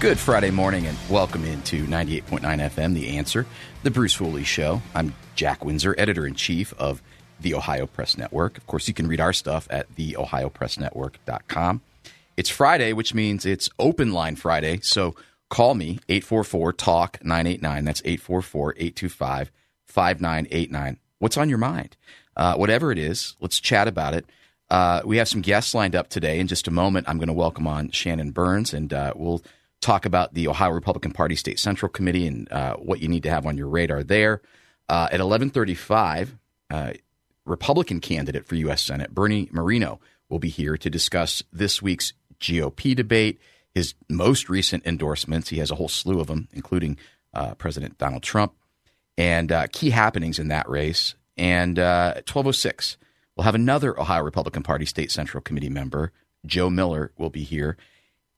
Good Friday morning and welcome into 98.9 FM, The Answer, The Bruce Hooley Show. I'm Jack Windsor, editor in chief of the Ohio Press Network. Of course, you can read our stuff at theohiopressnetwork.com. It's Friday, which means it's open line Friday. So call me 844 TALK 989. That's 844 825 5989. What's on your mind? Uh, whatever it is, let's chat about it. Uh, we have some guests lined up today. In just a moment, I'm going to welcome on Shannon Burns, and uh, we'll talk about the Ohio Republican Party State Central Committee and uh, what you need to have on your radar there. Uh, at 11:35, uh, Republican candidate for U.S. Senate Bernie Moreno will be here to discuss this week's GOP debate, his most recent endorsements. He has a whole slew of them, including uh, President Donald Trump, and uh, key happenings in that race. And uh, at 12:06, we'll have another Ohio Republican Party State Central Committee member, Joe Miller, will be here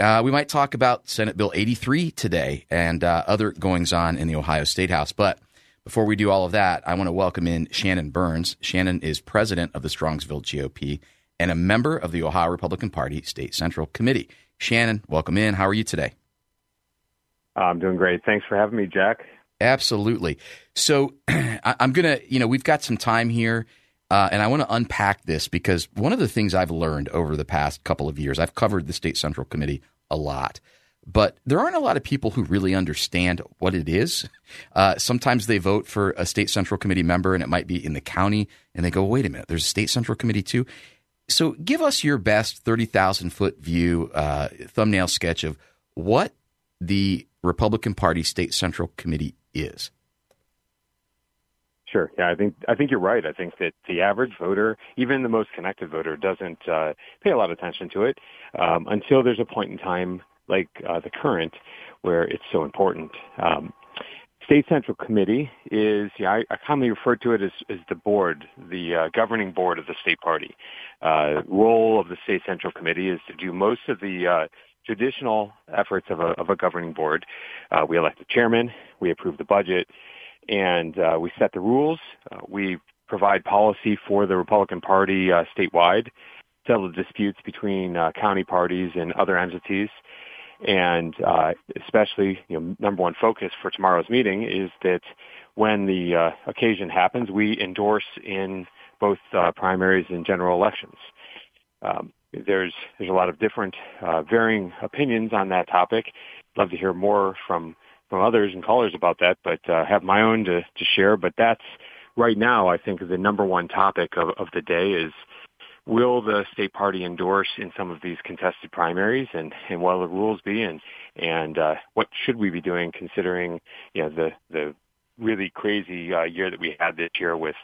uh, we might talk about Senate Bill 83 today and uh, other goings on in the Ohio State House. But before we do all of that, I want to welcome in Shannon Burns. Shannon is president of the Strongsville GOP and a member of the Ohio Republican Party State Central Committee. Shannon, welcome in. How are you today? I'm doing great. Thanks for having me, Jack. Absolutely. So I'm going to, you know, we've got some time here. Uh, and I want to unpack this because one of the things I've learned over the past couple of years, I've covered the State Central Committee a lot, but there aren't a lot of people who really understand what it is. Uh, sometimes they vote for a State Central Committee member and it might be in the county, and they go, wait a minute, there's a State Central Committee too? So give us your best 30,000 foot view, uh, thumbnail sketch of what the Republican Party State Central Committee is. Sure. Yeah, I think I think you're right. I think that the average voter, even the most connected voter, doesn't uh, pay a lot of attention to it um, until there's a point in time like uh, the current where it's so important. Um, State Central Committee is, yeah, I, I commonly refer to it as, as the board, the uh, governing board of the state party. Uh, role of the State Central Committee is to do most of the uh, traditional efforts of a, of a governing board. Uh, we elect the chairman, we approve the budget, and uh, we set the rules. Uh, we provide policy for the Republican Party uh, statewide, settle disputes between uh, county parties and other entities. And uh, especially, you know, number one focus for tomorrow's meeting is that when the uh, occasion happens, we endorse in both primaries and general elections. Um, there's there's a lot of different varying opinions on that topic. Love to hear more from from others and callers about that, but uh, have my own to, to share. But that's right now, I think, the number one topic of, of the day is will the state party endorse in some of these contested primaries, and and what will the rules be, and and uh, what should we be doing considering you know the the really crazy uh, year that we had this year with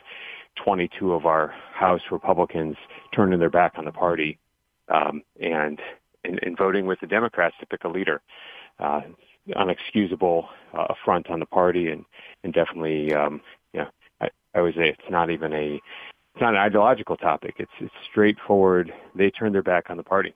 22 of our House Republicans turning their back on the party um, and, and and voting with the Democrats to pick a leader. Uh, unexcusable uh, affront on the party, and and definitely, um, I, I would say it's not even a it's not an ideological topic. It's it's straightforward. They turn their back on the party.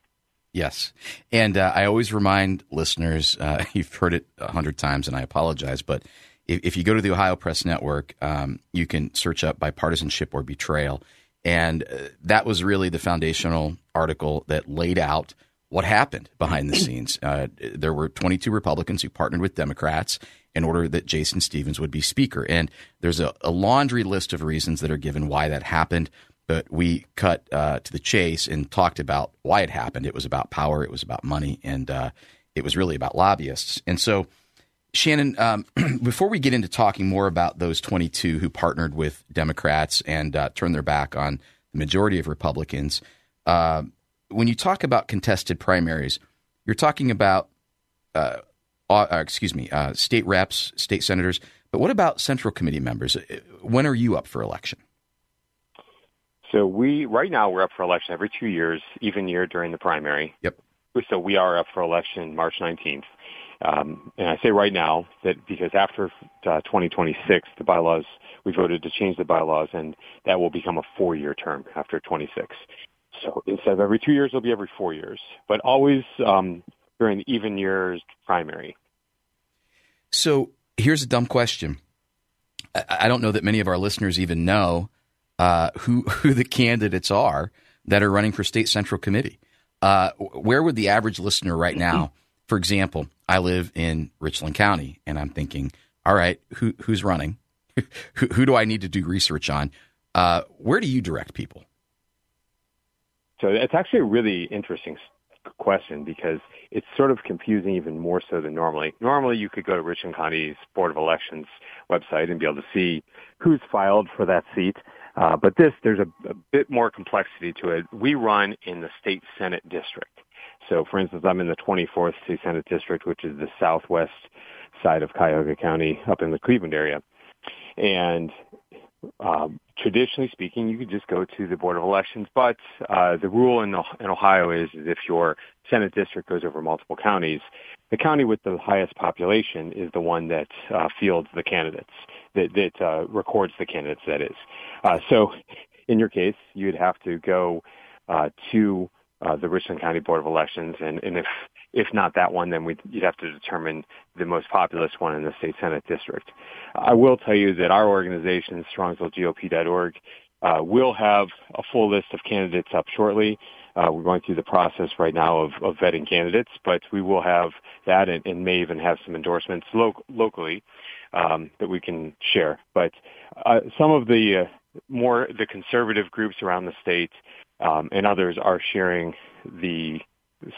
Yes, and uh, I always remind listeners. Uh, you've heard it a hundred times, and I apologize, but if, if, you go to the Ohio Press Network, um, you can search up bipartisanship or betrayal, and uh, that was really the foundational article that laid out what happened behind the scenes. Uh, there were 22 Republicans who partnered with Democrats in order that Jason Stephens would be Speaker. And there's a, a laundry list of reasons that are given why that happened. But we cut uh, to the chase and talked about why it happened. It was about power, it was about money, and uh, it was really about lobbyists. And so, Shannon, um, before we get into talking more about those 22 who partnered with Democrats and uh, turned their back on the majority of Republicans, uh, when you talk about contested primaries, you're talking about, uh, uh, excuse me, uh, state reps, state senators, But what about Central Committee members? When are you up for election? So we right now we're up for election every two years, even year during the primary. Yep. So we are up for election March 19th. Um, and I say right now that because after uh, 2026, the bylaws, we voted to change the bylaws, and that will become a four-year term after 26. So instead of every two years, it'll be every four years, but always um, during the even years primary. So here's a dumb question. I, I don't know that many of our listeners even know uh, who who the candidates are that are running for state central committee. Uh, where would the average listener right now, for example, I live in Richland County, and I'm thinking, all right, who, who's running? who, who, do I need to do research on? Uh, where do you direct people? So it's actually a really interesting question because it's sort of confusing even more so than normally. Normally, you could go to Richland County's Board of Elections website and be able to see who's filed for that seat. Uh, but this, there's a, a bit more complexity to it. We run in the state Senate district. So, for instance, I'm in the 24th State Senate District, which is the southwest side of Cuyahoga County, up in the Cleveland area. And um, traditionally speaking, you could just go to the Board of Elections, but uh, the rule in, in Ohio is, is if your Senate district goes over multiple counties, the county with the highest population is the one that uh, fields the candidates, that, that uh, records the candidates, that is. Uh, so in your case, you'd have to go uh, to uh, the Richland County Board of Elections, and, and if if not that one, then we'd, you'd have to determine the most populous one in the state senate district. I will tell you that our organization, StrongsvilleGOP.org, uh, will have a full list of candidates up shortly. Uh, we're going through the process right now of, of vetting candidates, but we will have that and, and may even have some endorsements lo- locally um, that we can share. But uh, some of the uh, more the conservative groups around the state um, and others are sharing the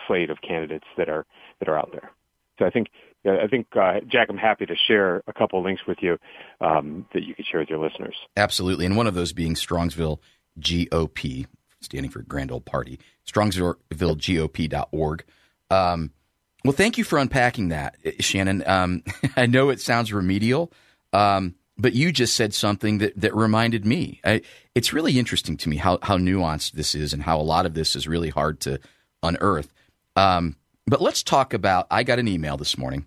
slate of candidates that are that are out there. So I think I think uh, Jack, I'm happy to share a couple of links with you um, that you could share with your listeners. Absolutely, and one of those being Strongsville GOP, standing for Grand Old Party, StrongsvilleGOP.org. Um, well, thank you for unpacking that, Shannon. Um, I know it sounds remedial, um, but you just said something that, that reminded me. I, it's really interesting to me how, how nuanced this is and how a lot of this is really hard to unearth. Um, but let's talk about. I got an email this morning,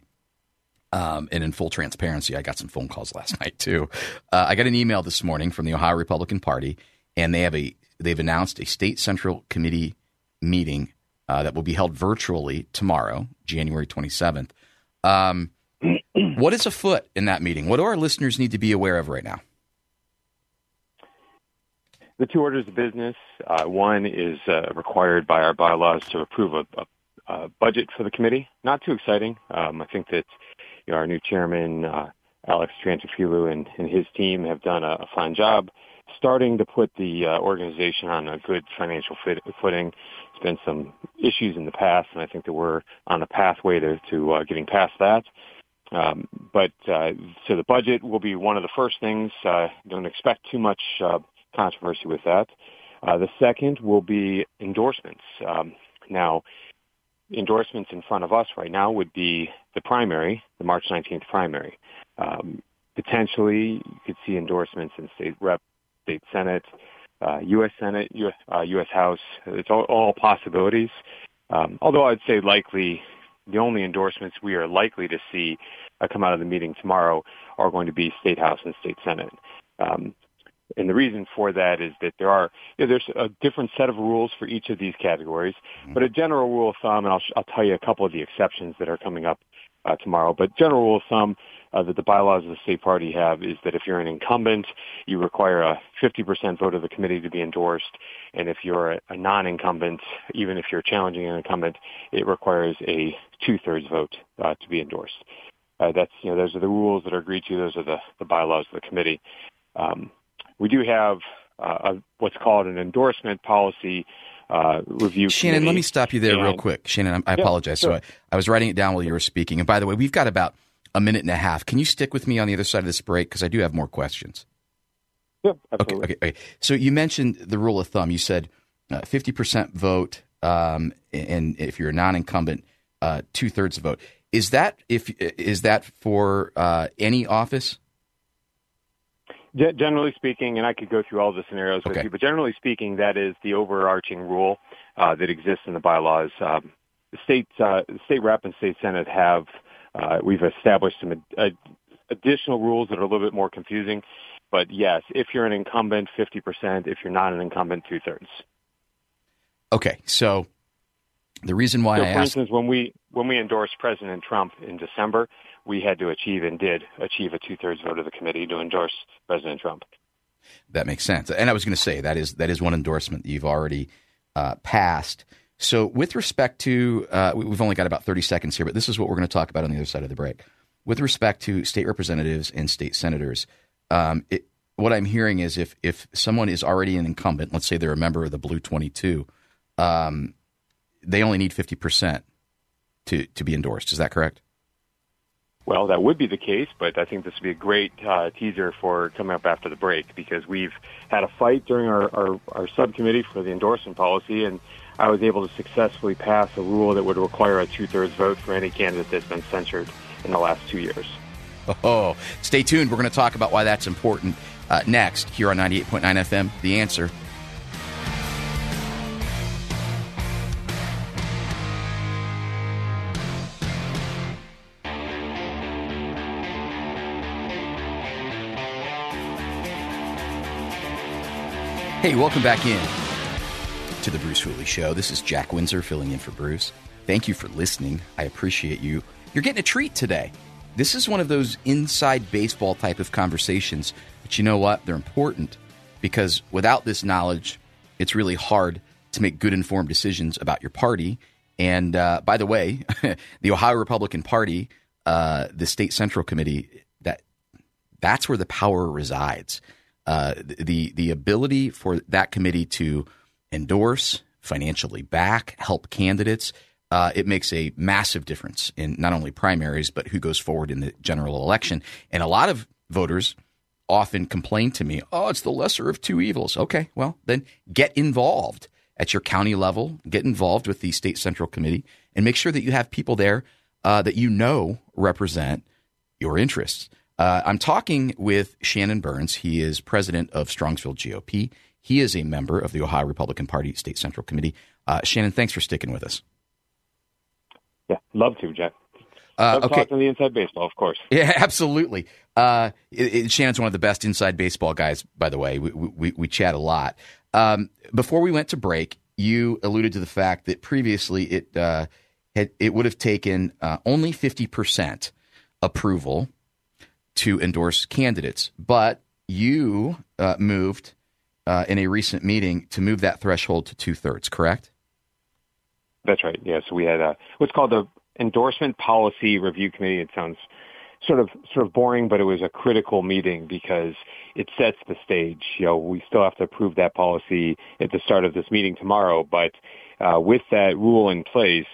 um, and in full transparency, I got some phone calls last night too. Uh, I got an email this morning from the Ohio Republican Party, and they have a they've announced a state central committee meeting uh, that will be held virtually tomorrow, January twenty seventh. Um, what is afoot in that meeting? What do our listeners need to be aware of right now? The two orders of business. Uh, one is uh, required by our bylaws to approve a, a, a, budget for the committee. Not too exciting. Um, I think that you know, our new chairman, uh, Alex Triantafilou, and, and his team have done a, a fine job starting to put the uh, organization on a good financial fit, footing. There's been some issues in the past, and I think that we're on a pathway to, to uh, getting past that. Um, but uh, so the budget will be one of the first things. Uh, don't expect too much uh, controversy with that. Uh, the second will be endorsements. Um, now, endorsements in front of us right now would be the primary, the March 19th primary. Um, potentially, you could see endorsements in state rep, state senate, uh, U.S. Senate, U.S. Uh, US House. It's all, all possibilities. Um, although I'd say likely the only endorsements we are likely to see uh, come out of the meeting tomorrow are going to be state house and state senate. Um, and the reason for that is that there are you know, there's a different set of rules for each of these categories, mm-hmm. but a general rule of thumb, and I'll, I'll tell you a couple of the exceptions that are coming up uh, tomorrow. But general rule of thumb uh, that the bylaws of the state party have is that if you're an incumbent, you require a 50% vote of the committee to be endorsed, and if you're a, a non-incumbent, even if you're challenging an incumbent, it requires a two-thirds vote uh, to be endorsed. Uh, that's you know those are the rules that are agreed to. Those are the, the bylaws of the committee. Um, we do have uh, a, what's called an endorsement policy uh, review. Shannon, committee. let me stop you there and, real quick. Shannon, I, I yeah, apologize. Sure. So I, I, was writing it down while you were speaking. And by the way, we've got about a minute and a half. Can you stick with me on the other side of this break because I do have more questions. Yep. Okay, okay, okay. So you mentioned the rule of thumb. You said uh, fifty uh, percent vote, um, and if you're a non-incumbent, uh, two thirds vote. Is that if is that for uh, any office? Generally speaking, and I could go through all the scenarios okay. with you, but generally speaking, that is the overarching rule uh, that exists in the bylaws. Um, the state, uh, state rep and state senate have uh, we've established some ad- additional rules that are a little bit more confusing. But yes, if you're an incumbent, 50%. If you're not an incumbent, two thirds. Okay, so the reason why so I for asked, instance, when we when we endorsed President Trump in December, we had to achieve and did achieve a two thirds vote of the committee to endorse President Trump. That makes sense, and I was going to say that is that is one endorsement that you've already uh, passed. So, with respect to, uh, we've only got about 30 seconds here, but this is what we're going to talk about on the other side of the break. With respect to state representatives and state senators, um, it, what I'm hearing is if if someone is already an incumbent, let's say they're a member of the Blue 22, um, they only need 50 percent to to be endorsed. Is that correct? Well, that would be the case, but I think this would be a great uh, teaser for coming up after the break because we've had a fight during our, our, our subcommittee for the endorsement policy, and I was able to successfully pass a rule that would require a two-thirds vote for any candidate that's been censured in the last two years. Oh, stay tuned. We're going to talk about why that's important uh, next here on 98.9 FM. The answer. Hey, welcome back in to the Bruce Hooley Show. This is Jack Windsor filling in for Bruce. Thank you for listening. I appreciate you. You're getting a treat today. This is one of those inside baseball type of conversations, but you know what? They're important because without this knowledge, it's really hard to make good informed decisions about your party. And uh, by the way, the Ohio Republican Party, uh, the state central committee, that that's where the power resides uh, the the ability for that committee to endorse, financially back, help candidates. Uh, it makes a massive difference in not only primaries but who goes forward in the general election. And a lot of voters often complain to me, "Oh, it's the lesser of two evils." Okay, well then get involved at your county level. Get involved with the state central committee and make sure that you have people there uh, that you know represent your interests. Uh, I'm talking with Shannon Burns. He is president of Strongsville GOP. He is a member of the Ohio Republican Party State Central Committee. Uh, Shannon, thanks for sticking with us. Yeah, love to, Jeff. Uh, okay. talking the inside baseball, of course. Yeah, absolutely. Uh, it, it, Shannon's one of the best inside baseball guys, by the way. We, we, we chat a lot. Um, before we went to break, you alluded to the fact that previously it uh, had, it would have taken uh, only fifty percent approval to endorse candidates. But you uh, moved uh, in a recent meeting to move that threshold to two thirds, correct? That's right. Yeah. So we had a, what's called the endorsement policy review committee. It sounds sort of sort of boring, but it was a critical meeting because it sets the stage. You know, we still have to approve that policy at the start of this meeting tomorrow, but uh, with that rule in place,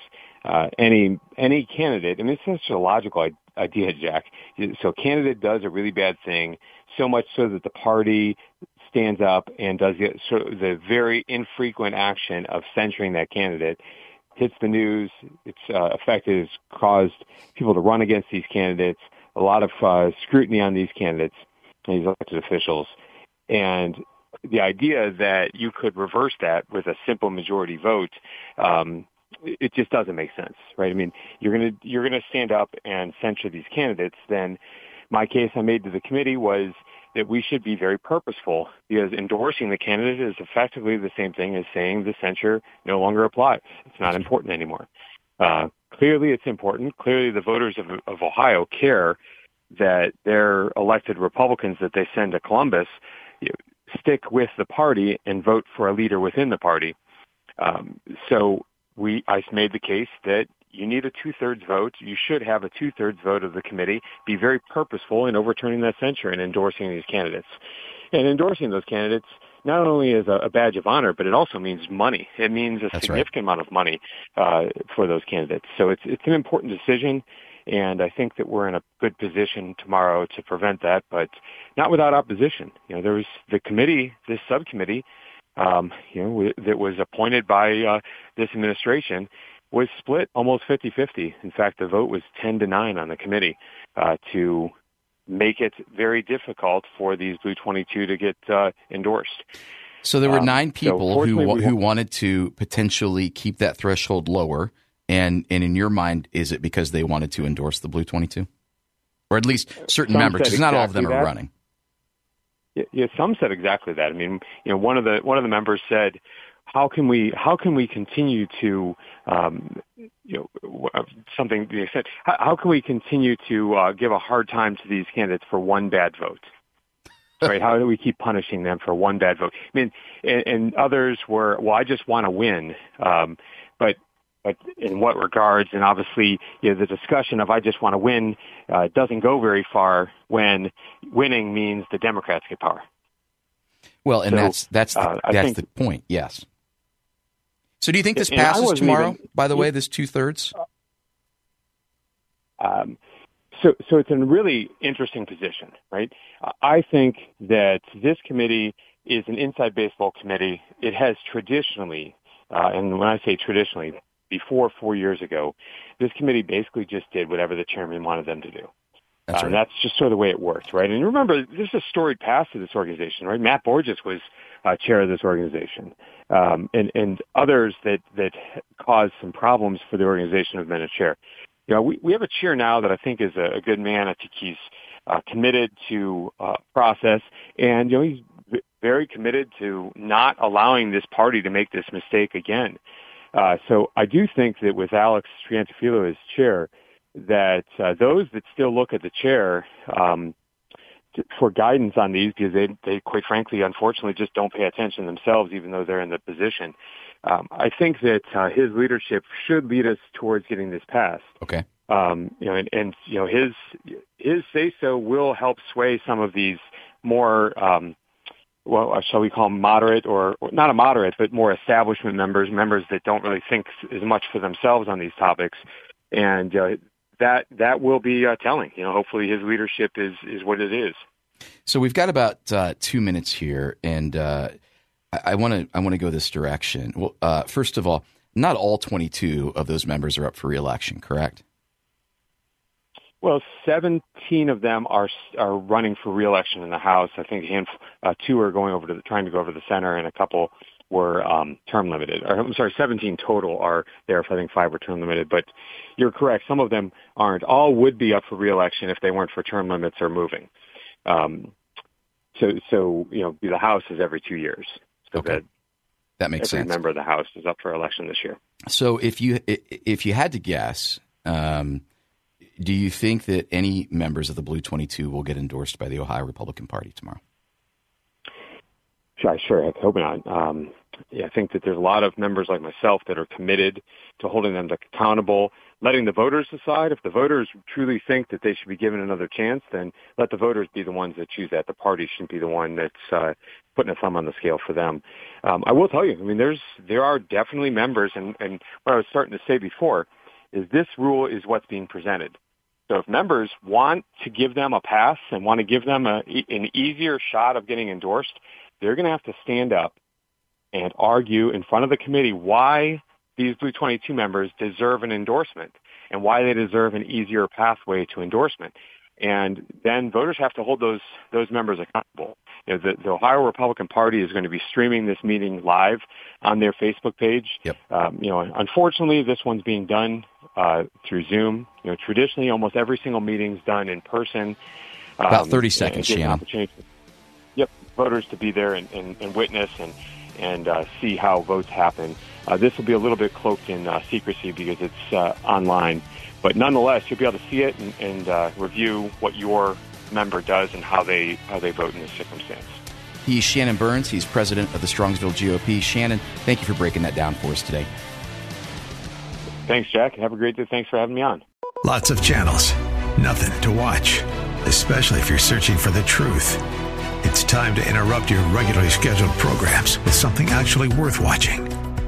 uh, any any candidate, I mean, it's such a logical idea, Jack. So candidate does a really bad thing, so much so that the party stands up and does the, sort of the very infrequent action of censuring that candidate, hits the news. Its uh, effect has caused people to run against these candidates, a lot of uh, scrutiny on these candidates, these elected officials. And the idea that you could reverse that with a simple majority vote um, it just doesn't make sense, right? I mean, you're gonna you're gonna stand up and censure these candidates. Then, my case I made to the committee was that we should be very purposeful because endorsing the candidate is effectively the same thing as saying the censure no longer applies. It's not important anymore. Uh, clearly, it's important. Clearly, the voters of, of Ohio care that their elected Republicans that they send to Columbus you know, stick with the party and vote for a leader within the party. Um, so we I made the case that you need a two-thirds vote. You should have a two-thirds vote of the committee. Be very purposeful in overturning that censure and endorsing these candidates. And endorsing those candidates not only is a, badge of honor, but it also means money. It means a That's significant right. amount of money uh, for those candidates. So it's it's an important decision, and I think that we're in a good position tomorrow to prevent that, but not without opposition. You know, there was the committee, this subcommittee um, you know, that was appointed by uh, this administration was split almost 50-50. In fact, the vote was 10 to 9 on the committee uh, to make it very difficult for these Blue 22 to get uh, endorsed. So there were um, nine people so who who wanted to potentially keep that threshold lower, and and in your mind, is it because they wanted to endorse the Blue 22, or at least certain members? Because exactly not all of them that. are running. Yeah, some said exactly that. I mean, you know, one of the one of the members said, "How can we how can we continue to um, you know something the extent how, how can we continue to uh, give a hard time to these candidates for one bad vote?" right? How do we keep punishing them for one bad vote? I mean, and, and others were, well, I just want to win. Um, but but in what regards? And obviously, you know, the discussion of I just want to win uh, doesn't go very far when winning means the Democrats get power. Well, and so, that's that's the, uh, that's think, the point. Yes. So, do you think this passes tomorrow? Even, by the way, this two thirds. Um, so, so it's a really interesting position, right? I think that this committee is an inside baseball committee. It has traditionally, uh, and when I say traditionally, before four years ago, this committee basically just did whatever the chairman wanted them to do. That's, uh, right. that's just sort of the way it worked, right? And remember, this is a storied past of this organization, right? Matt Borges was uh, chair of this organization, um, and and others that that caused some problems for the organization have been a chair you know, we, we have a chair now that I think is a, a good man. I think he's uh, committed to uh, process, and you know, he's v- very committed to not allowing this party to make this mistake again. Uh, so I do think that with Alex Triantafilou as chair, that uh, those that still look at the chair um, for guidance on these, because they, they quite frankly, unfortunately, just don't pay attention themselves, even though they're in the position um, I think that uh, his leadership should lead us towards getting this passed. Okay. Um, you know, and, and you know his his say so will help sway some of these more um, well, uh, shall we call them moderate or, or not a moderate, but more establishment members, members that don't really think as much for themselves on these topics, and uh, that that will be uh, telling. You know, hopefully his leadership is is what it is. So we've got about uh, two minutes here, and uh, I want to I want to go this direction. Well, uh, first of all, not all 22 of those members are up for reelection, correct? Well, 17 of them are are running for reelection in the House. I think uh, two are going over to the, trying to go over to the center, and a couple were um, term limited. Or, I'm sorry, 17 total are there. I think five were term limited. But you're correct. Some of them aren't. All would be up for reelection if they weren't for term limits or moving. Um, so, so you know, the House is every two years so okay. that that makes every sense. member of the House is up for election this year. So if you if you had to guess, um, do you think that any members of the Blue Twenty Two will get endorsed by the Ohio Republican Party tomorrow? Sure, sure. I hope not. Um, yeah, I think that there's a lot of members like myself that are committed to holding them accountable, letting the voters decide. If the voters truly think that they should be given another chance, then let the voters be the ones that choose that. The party shouldn't be the one that's uh, putting a thumb on the scale for them. Um, I will tell you, I mean, there's there are definitely members, and, and what I was starting to say before is this rule is what's being presented. So if members want to give them a pass and want to give them a, an easier shot of getting endorsed, they're going to have to stand up and argue in front of the committee why these Blue 22 members deserve an endorsement and why they deserve an easier pathway to endorsement. And then voters have to hold those those members accountable. You know, the, the Ohio Republican Party is going to be streaming this meeting live on their Facebook page. Yep. Um, you know, unfortunately, this one's being done uh, through Zoom. You know, traditionally, almost every single meeting is done in person. About um, 30 seconds, Sean. Yep, voters to be there and, and, and witness and and uh, see how votes happen. Uh, this will be a little bit cloaked in uh, secrecy because it's uh, online, but nonetheless, you'll be able to see it and, and uh, review what your member does and how they how they vote in this circumstance. He's Shannon Burns. He's president of the Strongsville GOP. Shannon, thank you for breaking that down for us today. Thanks, Jack. Have a great day. Thanks for having me on. Lots of channels, nothing to watch, especially if you're searching for the truth. It's time to interrupt your regularly scheduled programs with something actually worth watching.